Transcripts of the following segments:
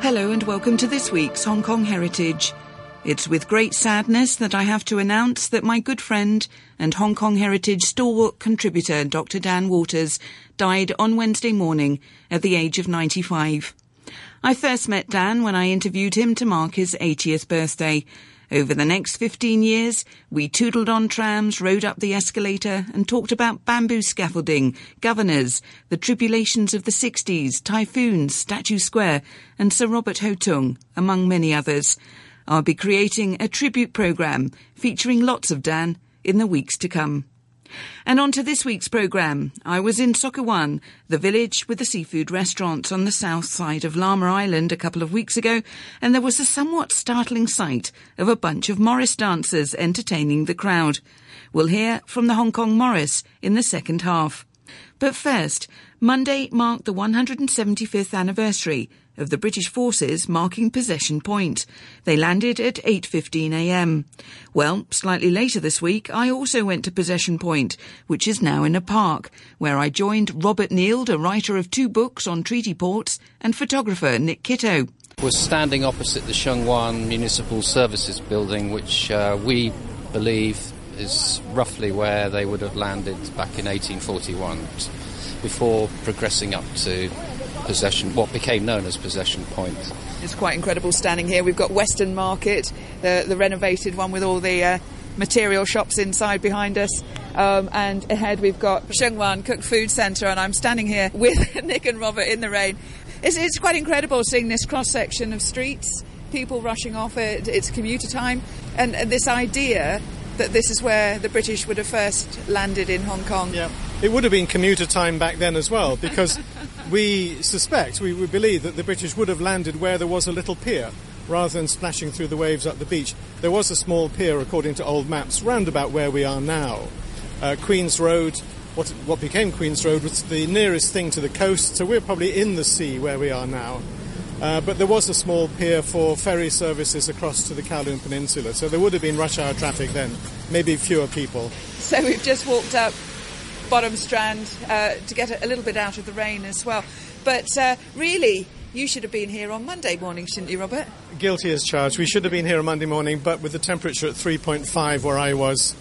Hello and welcome to this week's Hong Kong Heritage. It's with great sadness that I have to announce that my good friend and Hong Kong Heritage stalwart contributor, Dr. Dan Waters, died on Wednesday morning at the age of 95. I first met Dan when I interviewed him to mark his 80th birthday. Over the next 15 years, we tootled on trams, rode up the escalator, and talked about bamboo scaffolding, governors, the tribulations of the 60s, typhoons, Statue Square, and Sir Robert Ho Tung, among many others. I'll be creating a tribute programme featuring lots of Dan in the weeks to come. And on to this week's programme. I was in Sok Wan, the village with the seafood restaurants on the south side of Lamma Island a couple of weeks ago, and there was a somewhat startling sight of a bunch of Morris dancers entertaining the crowd. We'll hear from the Hong Kong Morris in the second half. But first, Monday marked the 175th anniversary of the British forces marking possession point. They landed at 8:15 a.m. Well, slightly later this week, I also went to possession point, which is now in a park, where I joined Robert Nield, a writer of two books on treaty ports, and photographer Nick Kitto. We're standing opposite the Sheung Wan Municipal Services building, which uh, we believe is roughly where they would have landed back in 1841 before progressing up to possession, what became known as possession point. It's quite incredible standing here. We've got Western Market, the, the renovated one with all the uh, material shops inside behind us. Um, and ahead we've got Sheung Wan Cooked Food Centre, and I'm standing here with Nick and Robert in the rain. It's, it's quite incredible seeing this cross section of streets, people rushing off it, it's commuter time, and, and this idea that this is where the British would have first landed in Hong Kong. Yeah, it would have been commuter time back then as well, because we suspect, we, we believe that the British would have landed where there was a little pier rather than splashing through the waves up the beach. There was a small pier, according to old maps, round about where we are now. Uh, Queen's Road, what, what became Queen's Road, was the nearest thing to the coast, so we're probably in the sea where we are now. Uh, but there was a small pier for ferry services across to the Kowloon Peninsula, so there would have been rush hour traffic then, maybe fewer people. So we've just walked up Bonham Strand uh, to get a little bit out of the rain as well. But uh, really, you should have been here on Monday morning, shouldn't you, Robert? Guilty as charged. We should have been here on Monday morning, but with the temperature at 3.5 where I was,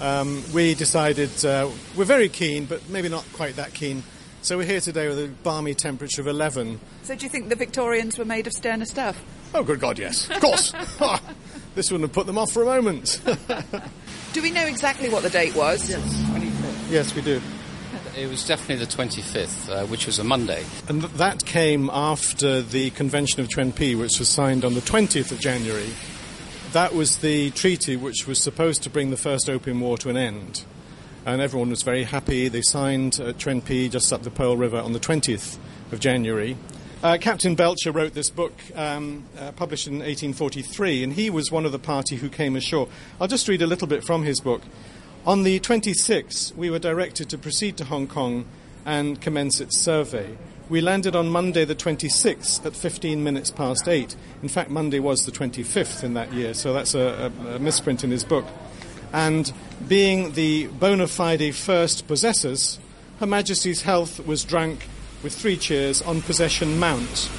um, we decided uh, we're very keen, but maybe not quite that keen so we're here today with a balmy temperature of 11. So do you think the Victorians were made of sterner stuff? Oh, good God, yes. Of course. this wouldn't have put them off for a moment. do we know exactly what the date was? Yes, 25th. Yes, we do. It was definitely the 25th, uh, which was a Monday. And th- that came after the Convention of Chuenpi, which was signed on the 20th of January. That was the treaty which was supposed to bring the First Opium War to an end and everyone was very happy. They signed at Chuenpi just up the Pearl River on the 20th of January. Uh, Captain Belcher wrote this book, um, uh, published in 1843, and he was one of the party who came ashore. I'll just read a little bit from his book. On the 26th, we were directed to proceed to Hong Kong and commence its survey. We landed on Monday the 26th at 15 minutes past 8. In fact, Monday was the 25th in that year, so that's a, a, a misprint in his book and being the bona fide first possessors, Her Majesty's health was drunk with three cheers on Possession Mount.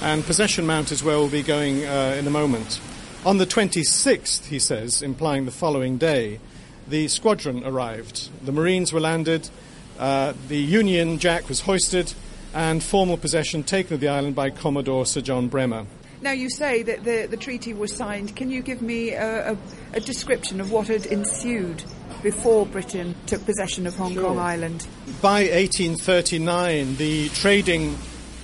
And Possession Mount is where we'll be going uh, in a moment. On the 26th, he says, implying the following day, the squadron arrived. The Marines were landed, uh, the Union Jack was hoisted, and formal possession taken of the island by Commodore Sir John Bremer. Now, you say that the, the treaty was signed. Can you give me a, a, a description of what had ensued before Britain took possession of Hong sure. Kong Island? By 1839, the trading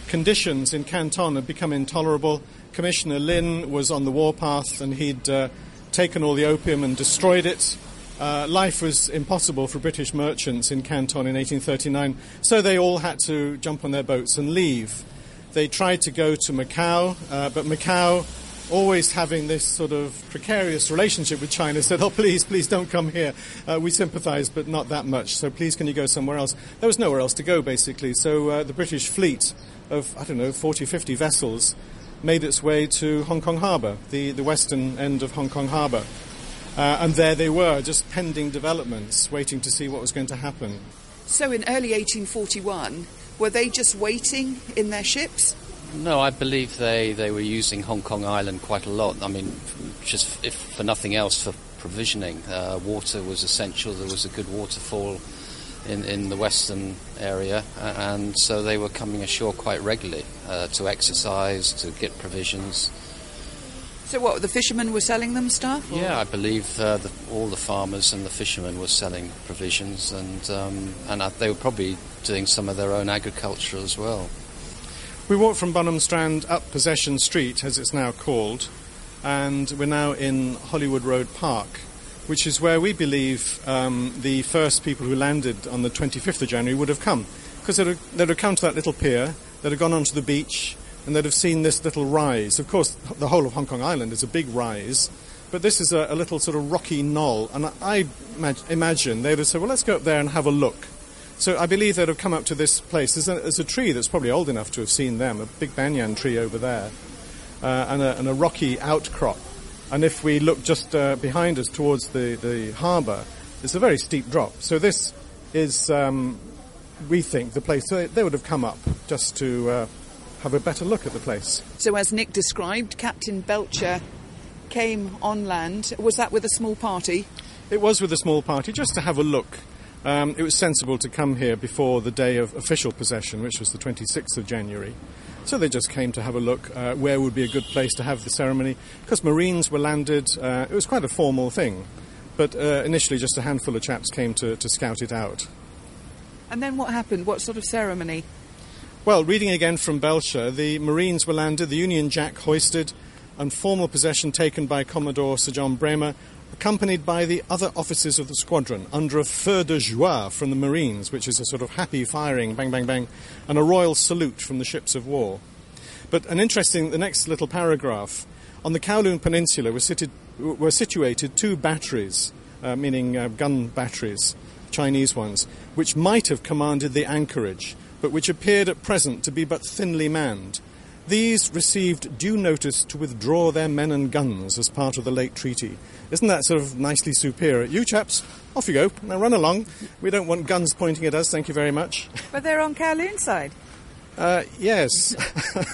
conditions in Canton had become intolerable. Commissioner Lin was on the warpath and he'd uh, taken all the opium and destroyed it. Uh, life was impossible for British merchants in Canton in 1839, so they all had to jump on their boats and leave. They tried to go to Macau, uh, but Macau, always having this sort of precarious relationship with China, said, Oh, please, please don't come here. Uh, we sympathize, but not that much. So please, can you go somewhere else? There was nowhere else to go, basically. So uh, the British fleet of, I don't know, 40, 50 vessels made its way to Hong Kong Harbour, the, the western end of Hong Kong Harbour. Uh, and there they were, just pending developments, waiting to see what was going to happen. So in early 1841, were they just waiting in their ships? No, I believe they, they were using Hong Kong Island quite a lot. I mean, just if for nothing else, for provisioning. Uh, water was essential. There was a good waterfall in, in the western area, and so they were coming ashore quite regularly uh, to exercise, to get provisions. So, what the fishermen were selling them stuff? Or? Yeah, I believe uh, the, all the farmers and the fishermen were selling provisions, and um, and they were probably doing some of their own agriculture as well. We walked from Bonham Strand up Possession Street, as it's now called, and we're now in Hollywood Road Park, which is where we believe um, the first people who landed on the 25th of January would have come, because they'd, they'd have come to that little pier, they'd have gone onto the beach and they'd have seen this little rise. Of course, the whole of Hong Kong Island is a big rise, but this is a, a little sort of rocky knoll, and I, I imagine they'd have said, well, let's go up there and have a look. So I believe they'd have come up to this place. There's a, there's a tree that's probably old enough to have seen them, a big banyan tree over there, uh, and, a, and, a, rocky outcrop. And if we look just uh, behind us towards the, the harbour, it's a very steep drop. So this is, um, we think, the place. They, they, would have come up just to uh, have a better look at the place. So, as Nick described, Captain Belcher came on land. Was that with a small party? It was with a small party, just to have a look. Um, it was sensible to come here before the day of official possession, which was the 26th of January. So they just came to have a look uh, where would be a good place to have the ceremony. Because Marines were landed, uh, it was quite a formal thing. But uh, initially, just a handful of chaps came to, to scout it out. And then what happened? What sort of ceremony? Well, reading again from Belcher, the Marines were landed, the Union Jack hoisted, and formal possession taken by Commodore Sir John Bremer, accompanied by the other officers of the squadron, under a feu de joie from the Marines, which is a sort of happy firing, bang, bang, bang, and a royal salute from the ships of war. But an interesting, the next little paragraph, on the Kowloon Peninsula were, sited, were situated two batteries, uh, meaning uh, gun batteries, Chinese ones, which might have commanded the anchorage but which appeared at present to be but thinly manned. These received due notice to withdraw their men and guns as part of the late treaty. Isn't that sort of nicely superior? You chaps, off you go. Now run along. We don't want guns pointing at us, thank you very much. But they're on Kowloon side. Uh, yes,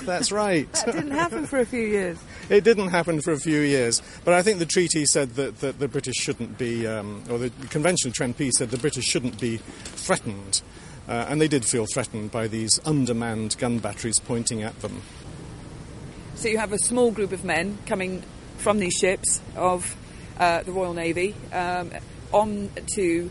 that's right. that didn't happen for a few years. It didn't happen for a few years, but I think the treaty said that, that the British shouldn't be, um, or the Convention of Chuenpi said the British shouldn't be threatened uh, and they did feel threatened by these undermanned gun batteries pointing at them. So you have a small group of men coming from these ships of uh, the Royal Navy um, on to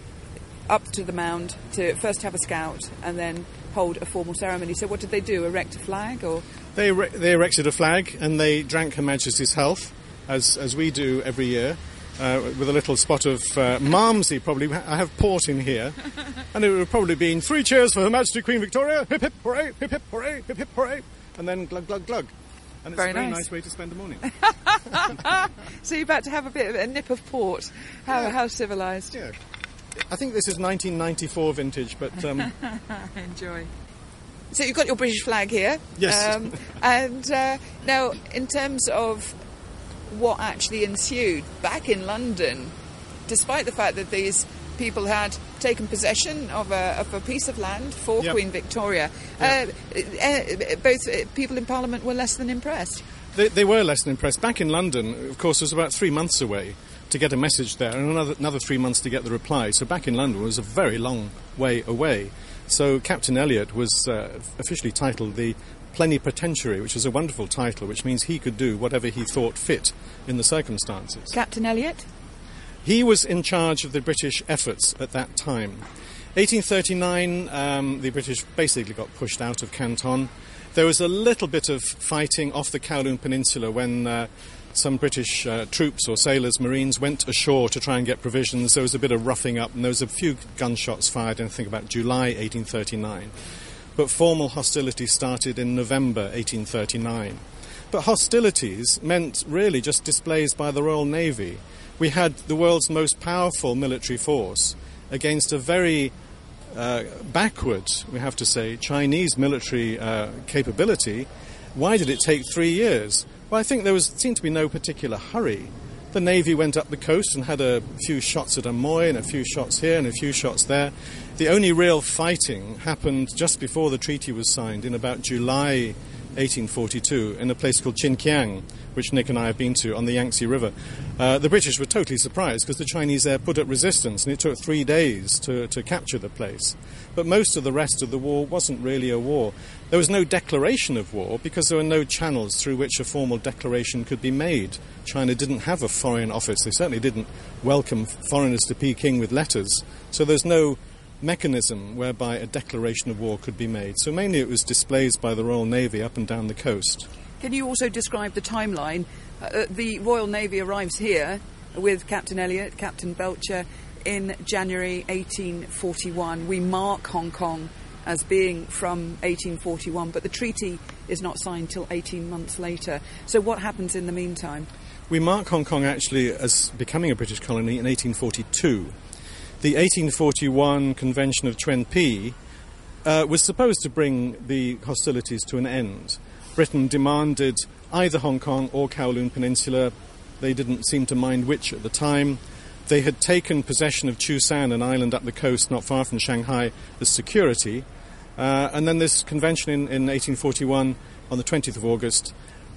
up to the mound to first have a scout and then hold a formal ceremony. So what did they do? Erect a flag or? They, they erected a flag and they drank Her Majesty's health, as, as we do every year uh, with a little spot of uh, Malmsey, probably. I have port in here. and it would have probably been three cheers for Her Majesty Queen Victoria, hip hip hooray, hip hip hooray, hip hip hooray, and then glug glug glug. And it's very a very nice. nice way to spend the morning. so you're about to have a bit of a nip of port. How, yeah. how civilised. Yeah. I think this is 1994 vintage, but. Um, Enjoy. So you've got your British flag here. Yes. Um, and uh, now, in terms of what actually ensued back in London, despite the fact that these people had taken possession of a, of a piece of land for yep. Queen Victoria. Yep. Uh, uh, both uh, people in Parliament were less than impressed. They, they, were less than impressed. Back in London, of course, it was about three months away to get a message there, and another, another three months to get the reply. So back in London was a very long way away. So Captain Elliot was uh, officially titled the plenipotentiary, which is a wonderful title, which means he could do whatever he thought fit in the circumstances. Captain Elliot? He was in charge of the British efforts at that time. 1839, um, the British basically got pushed out of Canton. There was a little bit of fighting off the Kowloon Peninsula when uh, some British uh, troops or sailors, marines, went ashore to try and get provisions. There was a bit of roughing up, and there was a few gunshots fired in, I think, about July 1839 but formal hostilities started in November 1839. But hostilities meant really just displays by the Royal Navy. We had the world's most powerful military force against a very uh, backward, we have to say, Chinese military uh, capability. Why did it take three years? Well, I think there was seemed to be no particular hurry. The Navy went up the coast and had a few shots at Amoy and a few shots here and a few shots there. The only real fighting happened just before the treaty was signed in about July 1842 in a place called Chinkiang, which Nick and I have been to on the Yangtze River. Uh, the British were totally surprised because the Chinese there put up resistance and it took three days to, to capture the place. But most of the rest of the war wasn't really a war. There was no declaration of war because there were no channels through which a formal declaration could be made. China didn't have a foreign office. They certainly didn't welcome foreigners to Peking with letters. So there's no mechanism whereby a declaration of war could be made. So mainly it was displays by the Royal Navy up and down the coast. Can you also describe the timeline? Uh, uh the Royal Navy arrives here with Captain Elliot, Captain Belcher in January 1841. We mark Hong Kong as being from 1841, but the treaty is not signed till 18 months later. So what happens in the meantime? We mark Hong Kong actually as becoming a British colony in 1842. The 1841 Convention of Chuenpi uh, was supposed to bring the hostilities to an end. Britain demanded either Hong Kong or Kowloon Peninsula. They didn't seem to mind which at the time. They had taken possession of Chusan, an island up the coast not far from Shanghai, as security. Uh, and then this convention in, in 1841, on the 20th of August,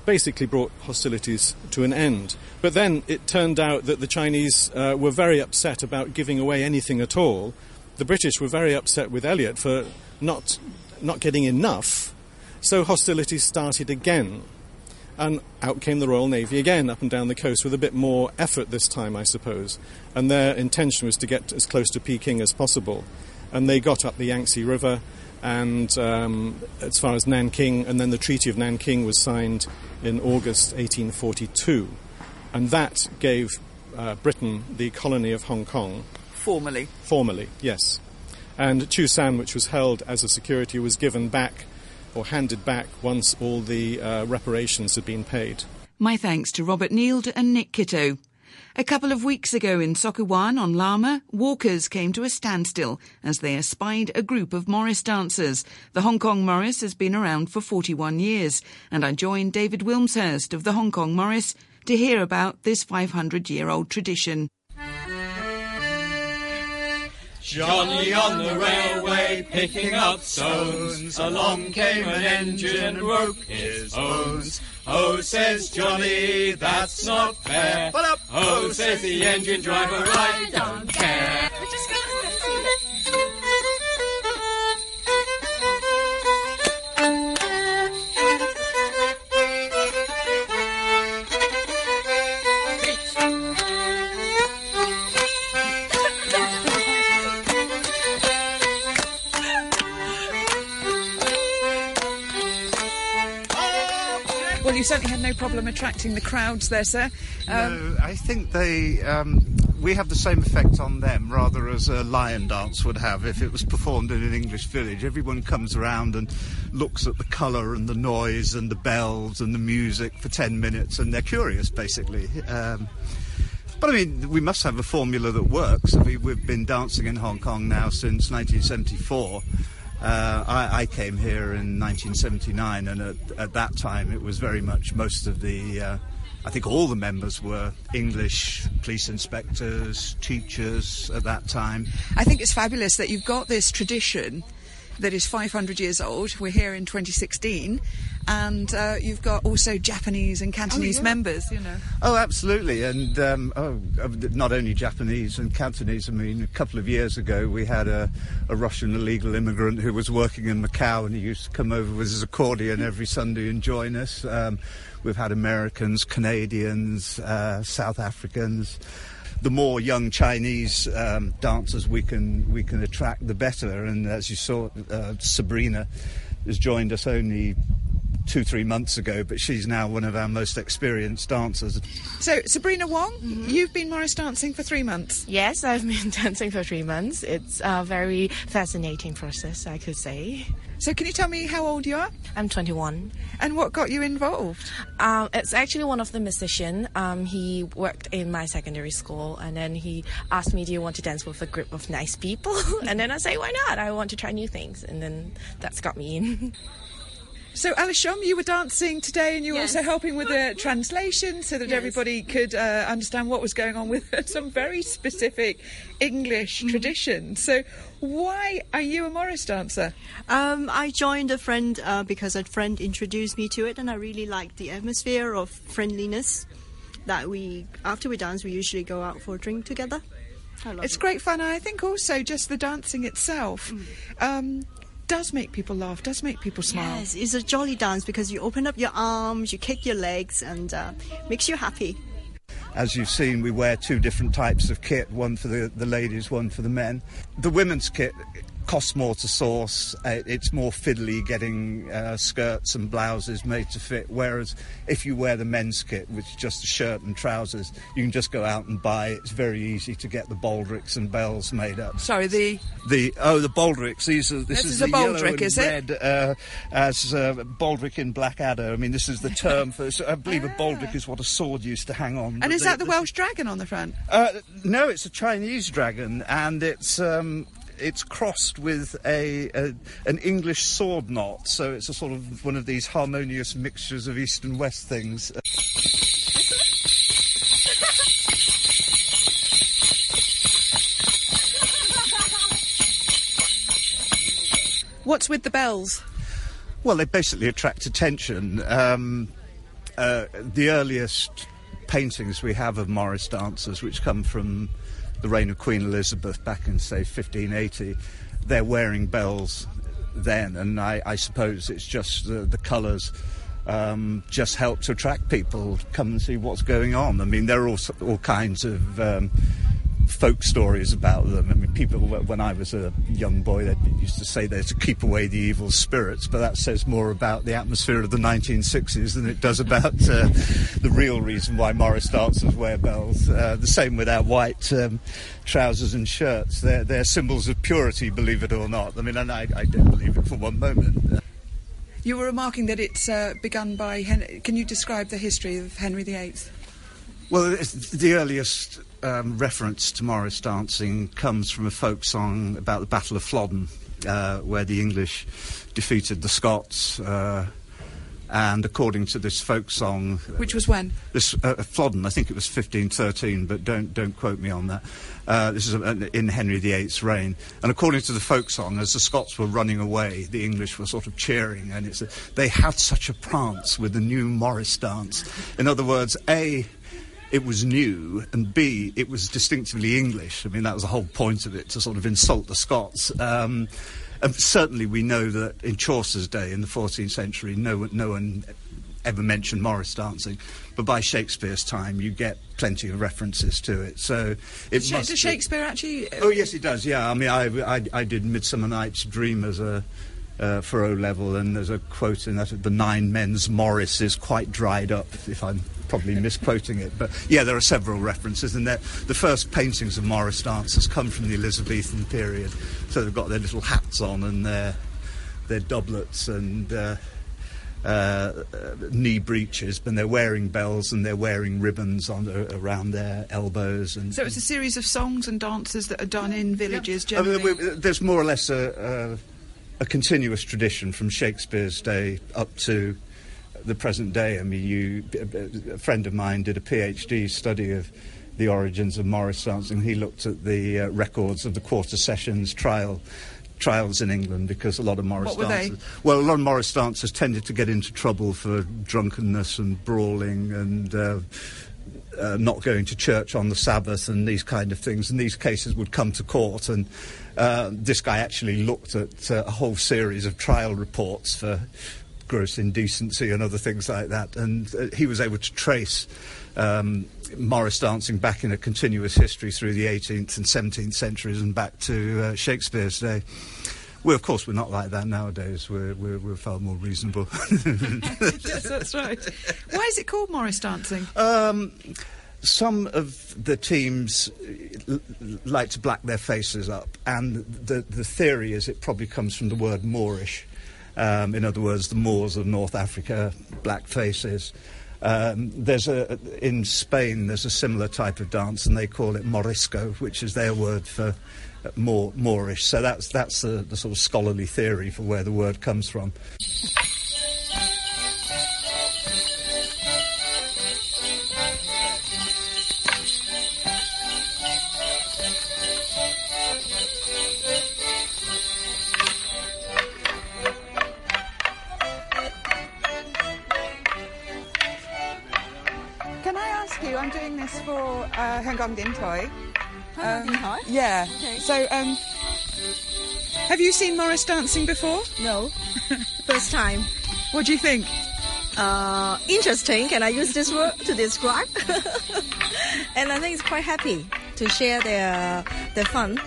basically brought hostilities to an end. But then it turned out that the Chinese uh, were very upset about giving away anything at all. The British were very upset with Elliot for not, not getting enough, so hostilities started again. And out came the Royal Navy again up and down the coast with a bit more effort this time, I suppose. And their intention was to get as close to Peking as possible. And they got up the Yangtze River and um, as far as Nanking, and then the Treaty of Nanking was signed in August 1842, and that gave uh, Britain the colony of Hong Kong. Formally. Formally, yes. And Chusan, which was held as a security, was given back or handed back once all the uh, reparations had been paid. My thanks to Robert Nield and Nick Kitto. A couple of weeks ago in Sok Kwu Wan on Lamma, walkers came to a standstill as they espied a group of Morris dancers. The Hong Kong Morris has been around for 41 years, and I joined David Wilmshurst of the Hong Kong Morris to hear about this 500 year old tradition. Johnny on the railway picking up stones. Along came an engine and broke his bones. Oh, says Johnny, that's not fair. Oh, says the engine driver, I don't care. you certainly had no problem attracting the crowds there, sir. Um, no, I think they. Um, we have the same effect on them, rather as a lion dance would have if it was performed in an English village. Everyone comes around and looks at the colour and the noise and the bells and the music for 10 minutes, and they're curious, basically. Um, but I mean, we must have a formula that works. I mean, we've been dancing in Hong Kong now since 1974. Uh, I, I, came here in 1979, and at, at, that time it was very much most of the, uh, I think all the members were English police inspectors, teachers at that time. I think it's fabulous that you've got this tradition that is 500 years old. We're here in 2016, and uh, you've got also Japanese and Cantonese oh, yeah. members, you know. Oh, absolutely, and um, oh, not only Japanese and Cantonese. I mean, a couple of years ago we had a, a, Russian illegal immigrant who was working in Macau, and he used to come over with his accordion every Sunday and join us. Um, we've had Americans, Canadians, uh, South Africans the more young Chinese um, dancers we can we can attract, the better. And as you saw, uh, Sabrina has joined us only two, three months ago, but she's now one of our most experienced dancers. So, Sabrina Wong, mm-hmm. you've been Morris dancing for three months. Yes, I've been dancing for three months. It's a very fascinating process, I could say. So, can you tell me how old you are? I'm 21. And what got you involved? Um, it's actually one of the musicians. Um, he worked in my secondary school, and then he asked me, "Do you want to dance with a group of nice people?" and then I say, "Why not? I want to try new things." And then that's got me in. So, Alishom, you were dancing today and you were Yes. also helping with the translation so that Yes. everybody could uh, understand what was going on with some very specific English tradition. So, why are you a Morris dancer? Um, I joined a friend uh, because a friend introduced me to it, and I really liked the atmosphere of friendliness. That we, after we dance, we usually go out for a drink together. I love It's it. great fun, and I think also just the dancing itself Mm. um, does make people laugh, does make people smile. Yes, it's a jolly dance because you open up your arms, you kick your legs, and uh, makes you happy. As you've seen, we wear two different types of kit one for the, the ladies, one for the men. The women's kit costs more to source, uh, it's more fiddly getting uh, skirts and blouses made to fit. Whereas if you wear the men's kit, which is just a shirt and trousers, you can just go out and buy. It's very easy to get the baldrics and bells made up. Sorry, the The oh, the baldrics. These are this, This is, is a the yellow baldric, and is it? red, uh, as uh, Baldrick in Blackadder. I mean, this is the term for. So I believe a baldric is what a sword used to hang on. and is that the Welsh dragon on the front? uh, no, it's a Chinese dragon, and it's um, it's crossed with a, a an English sword knot. So it's a sort of one of these harmonious mixtures of east and west things. What's with the bells? Well, they basically attract attention. Um, uh, the earliest paintings we have of Morris dancers, which come from the reign of Queen Elizabeth back in, say, 1580, they're wearing bells then, and I, I suppose it's just the, the colours. Um, just help to attract people come and see what's going on. I mean, there are all, all kinds of um, folk stories about them. I mean, people, when I was a young boy, they used to say they're to keep away the evil spirits, but that says more about the atmosphere of the 1960s than it does about uh, the real reason why Morris dancers wear bells. Uh, the same with our white um, trousers and shirts. They're, they're symbols of purity, believe it or not. I mean, and I, I don't believe it for one moment. You were remarking that it's uh, begun by. Hen- Can you describe the history of Henry VIII? Well, the earliest um, reference to Morris dancing comes from a folk song about the Battle of Flodden, uh, where the English defeated the Scots. Uh, and according to this folk song, Which was when? this uh, Flodden, I think it was 1513, but don't don't quote me on that. Uh, this is uh, in Henry VIII's reign, and according to the folk song, as the Scots were running away, the English were sort of cheering, and it's a, they had such a prance with the new Morris dance. In other words, a it was new, and B, it was distinctively English. I mean, that was the whole point of it, to sort of insult the Scots. Um, and certainly, we know that in Chaucer's day, in the 14th century, no one, no one ever mentioned Morris dancing. But by Shakespeare's time, you get plenty of references to it. So it Sh- must does Shakespeare actually? uh, Oh yes, he does. Yeah, I mean, I, I, I did Midsummer Night's Dream as a uh, for O level, and there's a quote in that: "The nine men's Morris is quite dried up." If I'm probably misquoting it, but yeah, there are several references, and the first paintings of Morris dancers come from the Elizabethan period. So they've got their little hats on and their their doublets and. Uh, uh, knee breeches, but they're wearing bells and they're wearing ribbons on uh, around their elbows. And So it's a series of songs and dances that are done in villages I mean, generally. there's more or less a, a, continuous tradition from Shakespeare's day up to the present day. I mean, you, a friend of mine did a PhD study of the origins of Morris dancing. He looked at the uh, records of the quarter sessions trial. Trials in England because a lot of Morris were they? dancers. Well, a lot of Morris dancers tended to get into trouble for drunkenness and brawling and uh, uh, not going to church on the Sabbath and these kind of things. And these cases would come to court. And uh, this guy actually looked at uh, a whole series of trial reports for gross indecency and other things like that. And uh, he was able to trace um, Morris dancing back in a continuous history through the 18th and 17th centuries and back to uh, Shakespeare's day. We, of course, we're not like that nowadays. We're, we're, we're far more reasonable. yes, that's right. Why is it called Morris dancing? Um, some of the teams uh, like to black their faces up, and the, the theory is it probably comes from the word Moorish. Um, in other words, the Moors of North Africa, black faces. Um, there's a in Spain. There's a similar type of dance, and they call it morisco, which is their word for uh, Moorish. So that's that's the, the sort of scholarly theory for where the word comes from. Uh, Hong Kong Din Toi. Hong Kong Din Toi? Yeah. Okay. So, um, have you seen Morris dancing before? No, first time. What do you think? Uh, interesting. Can I use this word to describe? and I think it's quite happy to share their their fun.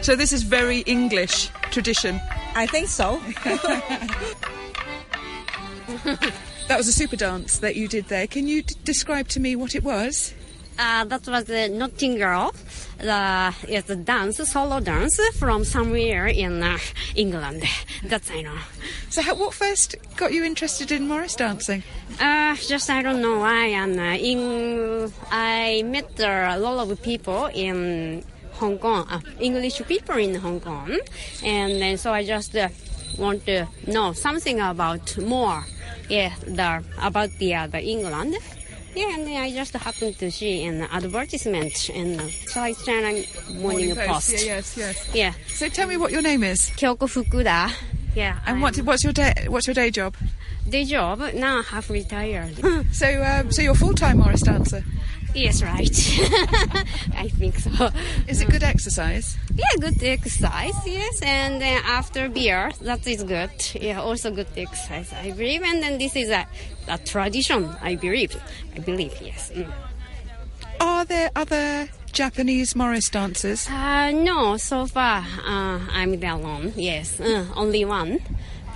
So this is very English tradition. I think so. That was a super dance that you did there. Can you d- describe to me what it was? Uh, that was the Nottingham. Girl. The it's a dance, solo dance from somewhere in uh, England. That's I know. So, how, what first got you interested in Morris dancing? Uh, just I don't know why. And uh, in I met uh, a lot of people in Hong Kong, uh, English people in Hong Kong, and then so I just uh, want to know something about more. Yeah, the about the the England. Yeah, and I just happened to see an advertisement in uh, South China Morning, Post. Yeah, yes, yes. Yeah, So, tell me what your name is, Kyoko Fukuda. Yeah, and I'm- what, what's your day? What's your day job? day job now half retired. So, um, so you're full time Morris dancer. Yes, right. I think so. Is it good exercise? Yeah, good exercise. Yes, and then after beer, that is good. Yeah, also good exercise. I believe, and then this is a, a tradition. I believe. I believe. Yes. Mm. Are there other Japanese Morris dancers? Uh, no, so far uh, I'm the alone. Yes, uh, only one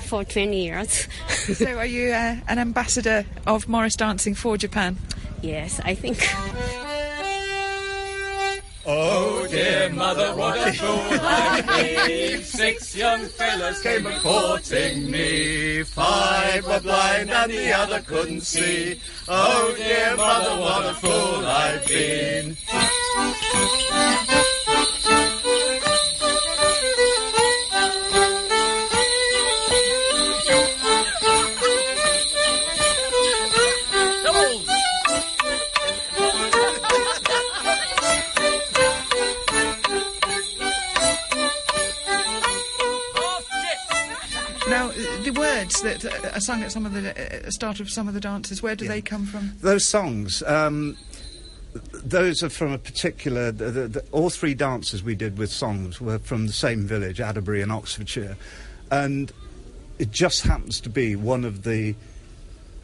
for 20 years. so, are you uh, an ambassador of Morris dancing for Japan? Yes, I think. Oh dear mother, what a fool I've been. Six young fellas came a courting me. Five were blind and the other couldn't see. Oh dear mother, what a fool I've been. That uh, are sung at some of the uh, start of some of the dances, where do they come from? Those songs, um, those are from a particular. The, the, the, all three dances we did with songs were from the same village, Adderbury in Oxfordshire, and it just happens to be one of the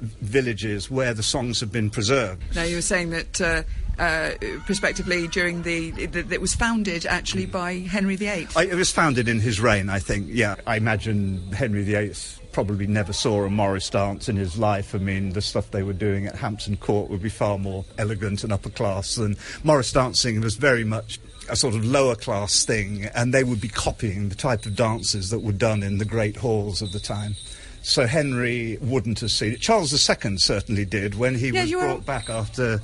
villages where the songs have been preserved. Now, you were saying that uh, uh, prospectively during the that it was founded actually by Henry VIII. I, it was founded in his reign, I think. Yeah, I imagine Henry VIII probably never saw a Morris dance in his life. I mean, the stuff they were doing at Hampton Court would be far more elegant and upper class than Morris dancing was very much a sort of lower class thing, and they would be copying the type of dances that were done in the great halls of the time. So Henry wouldn't have seen it. Charles II certainly did when he Yeah, was were- brought back after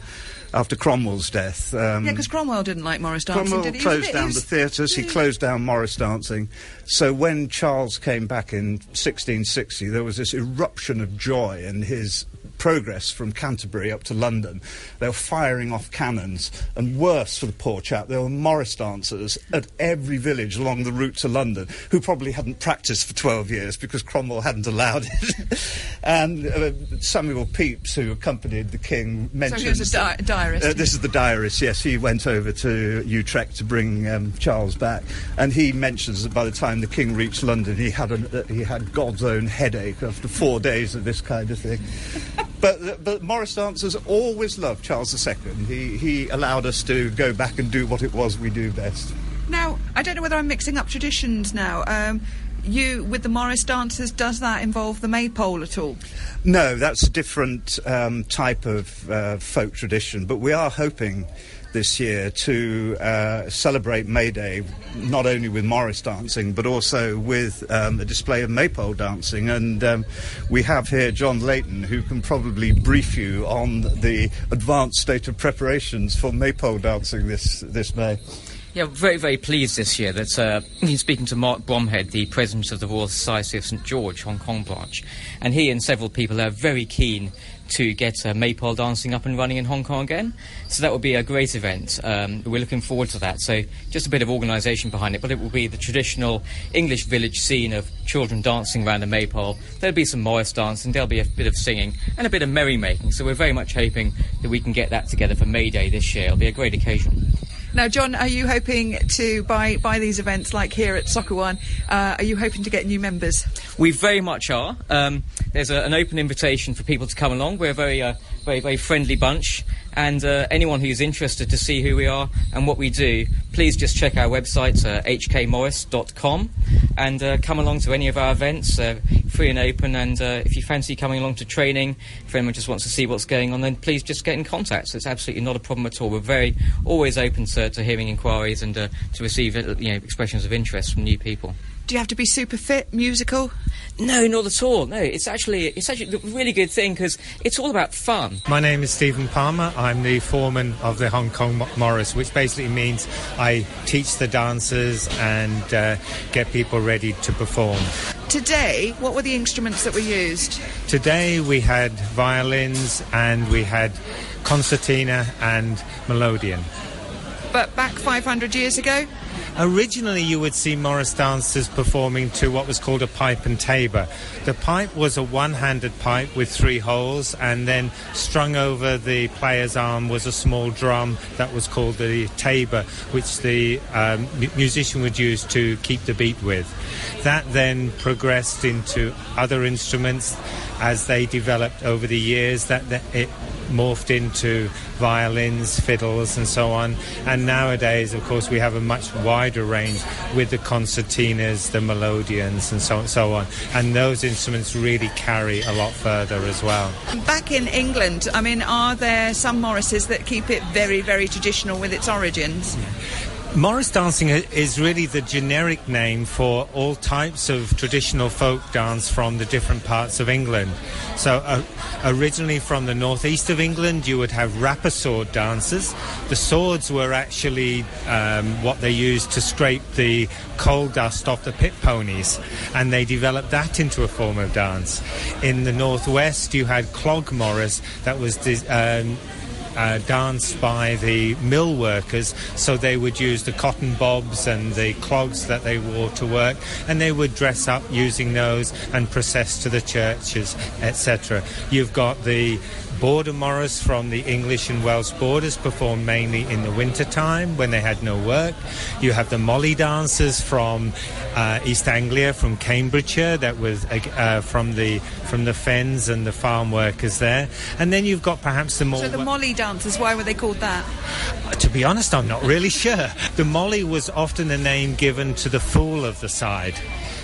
after Cromwell's death. Um, yeah, because Cromwell didn't like Morris dancing, Cromwell did he? He was a closed bit- he down was- the theatres, he closed down Morris dancing. So when Charles came back in 1660, there was this eruption of joy in his progress from Canterbury up to London. They were firing off cannons, and worse for the poor chap, there were Morris dancers at every village along the route to London who probably hadn't practiced for 12 years because Cromwell hadn't allowed it. and uh, Samuel Pepys, who accompanied the king, So mentioned he was a di- diarist. uh, this is the diarist, yes. He went over to Utrecht to bring um, Charles back, and he mentions that by the time the king reached London, he had an, uh, he had God's own headache after four days of this kind of thing. But but Morris dancers always loved Charles II. He he allowed us to go back and do what it was we do best. Now, I don't know whether I'm mixing up traditions now. Um, you, with the Morris dancers, does that involve the maypole at all? No, that's a different um, type of uh, folk tradition, but we are hoping this year to uh, celebrate May Day not only with Morris dancing but also with um, a display of maypole dancing. And um, we have here John Layton who can probably brief you on the advanced state of preparations for maypole dancing this, this May. Yeah, very, very pleased this year that uh, he's speaking to Mark Bromhead, the president of the Royal Society of St George, Hong Kong branch, and he and several people are very keen to get uh, maypole dancing up and running in Hong Kong again. So that will be a great event. Um, we're looking forward to that. So just a bit of organisation behind it, but it will be the traditional English village scene of children dancing around a maypole. There'll be some Morris dancing, there'll be a bit of singing, and a bit of merrymaking. So we're very much hoping that we can get that together for May Day this year. It'll be a great occasion. Now, John, are you hoping to buy buy these events like here at Sok Kwu Wan? Uh, are you hoping to get new members? We very much are. Um, there's a, an open invitation for people to come along. We're a very, uh, very, very friendly bunch, and uh, anyone who's interested to see who we are and what we do, please just check our website, uh, hkmorris.com, and uh, come along to any of our events, uh, free and open. And uh, if you fancy coming along to training, if anyone just wants to see what's going on, then please just get in contact. So it's absolutely not a problem at all. We're very always open to, to hearing inquiries and uh, to receive you know, expressions of interest from new people. Do you have to be super fit, musical? No, not at all. No, it's actually it's actually a really good thing because it's all about fun. My name is Stephen Palmer. I'm the foreman of the Hong Kong Morris, which basically means I teach the dancers and uh, get people ready to perform. Today, what were the instruments that were used? Today we had violins and we had concertina and melodeon. But back 500 years ago? Originally, you would see Morris dancers performing to what was called a pipe and tabor. The pipe was a one handed pipe with three holes, and then strung over the player's arm was a small drum that was called the tabor, which the um, musician would use to keep the beat with. That then progressed into other instruments as they developed over the years. That, that it morphed into violins, fiddles, and so on. And nowadays, of course, we have a much wider range with the concertinas, the melodeons, and so, on and so on. And those instruments really carry a lot further as well. Back in England, I mean, are there some Morrises that keep it very, very traditional with its origins? Morris dancing is really the generic name for all types of traditional folk dance from the different parts of England. So, uh, originally from the northeast of England, you would have rapper sword dancers. The swords were actually um, what they used to scrape the coal dust off the pit ponies, and they developed that into a form of dance. In the northwest, you had clog Morris that was. Um, uh, danced by the mill workers. So they would use the cotton bobs and the clogs that they wore to work, and they would dress up using those and process to the churches, etc. You've got the Border Morris from the English and Welsh borders performed mainly in the winter time when they had no work. You have the Molly dancers from uh, East Anglia, from Cambridgeshire, that was uh, from the from the fens and the farm workers there. And then you've got perhaps the more. So the Molly dancers, why were they called that? Uh, to be honest, I'm not really sure. The Molly was often a name given to the fool of the side.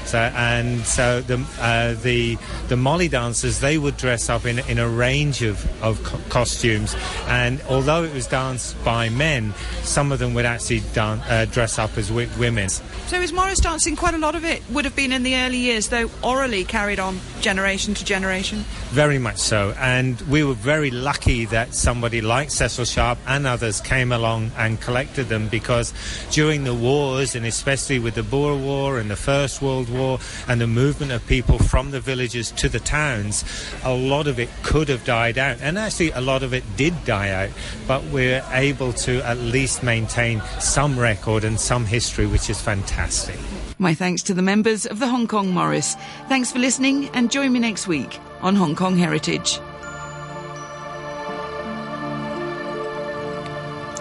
So, and so the uh, the the Molly dancers they would dress up in in a range of of co- costumes, and although it was danced by men, some of them would actually dan- uh, dress up as wi- women. So is Morris dancing quite a lot of it would have been in the early years, though orally carried on generation to generation. Very much so, and we were very lucky that somebody like Cecil Sharp and others came along and collected them because during the wars, and especially with the Boer War and the First World War, and the movement of people from the villages to the towns, a lot of it could have died out, and actually a lot of it did die out. But we're able to at least maintain some record and some history, which is fantastic. My thanks to the members of the Hong Kong Morris. Thanks for listening and join me next week on Hong Kong Heritage.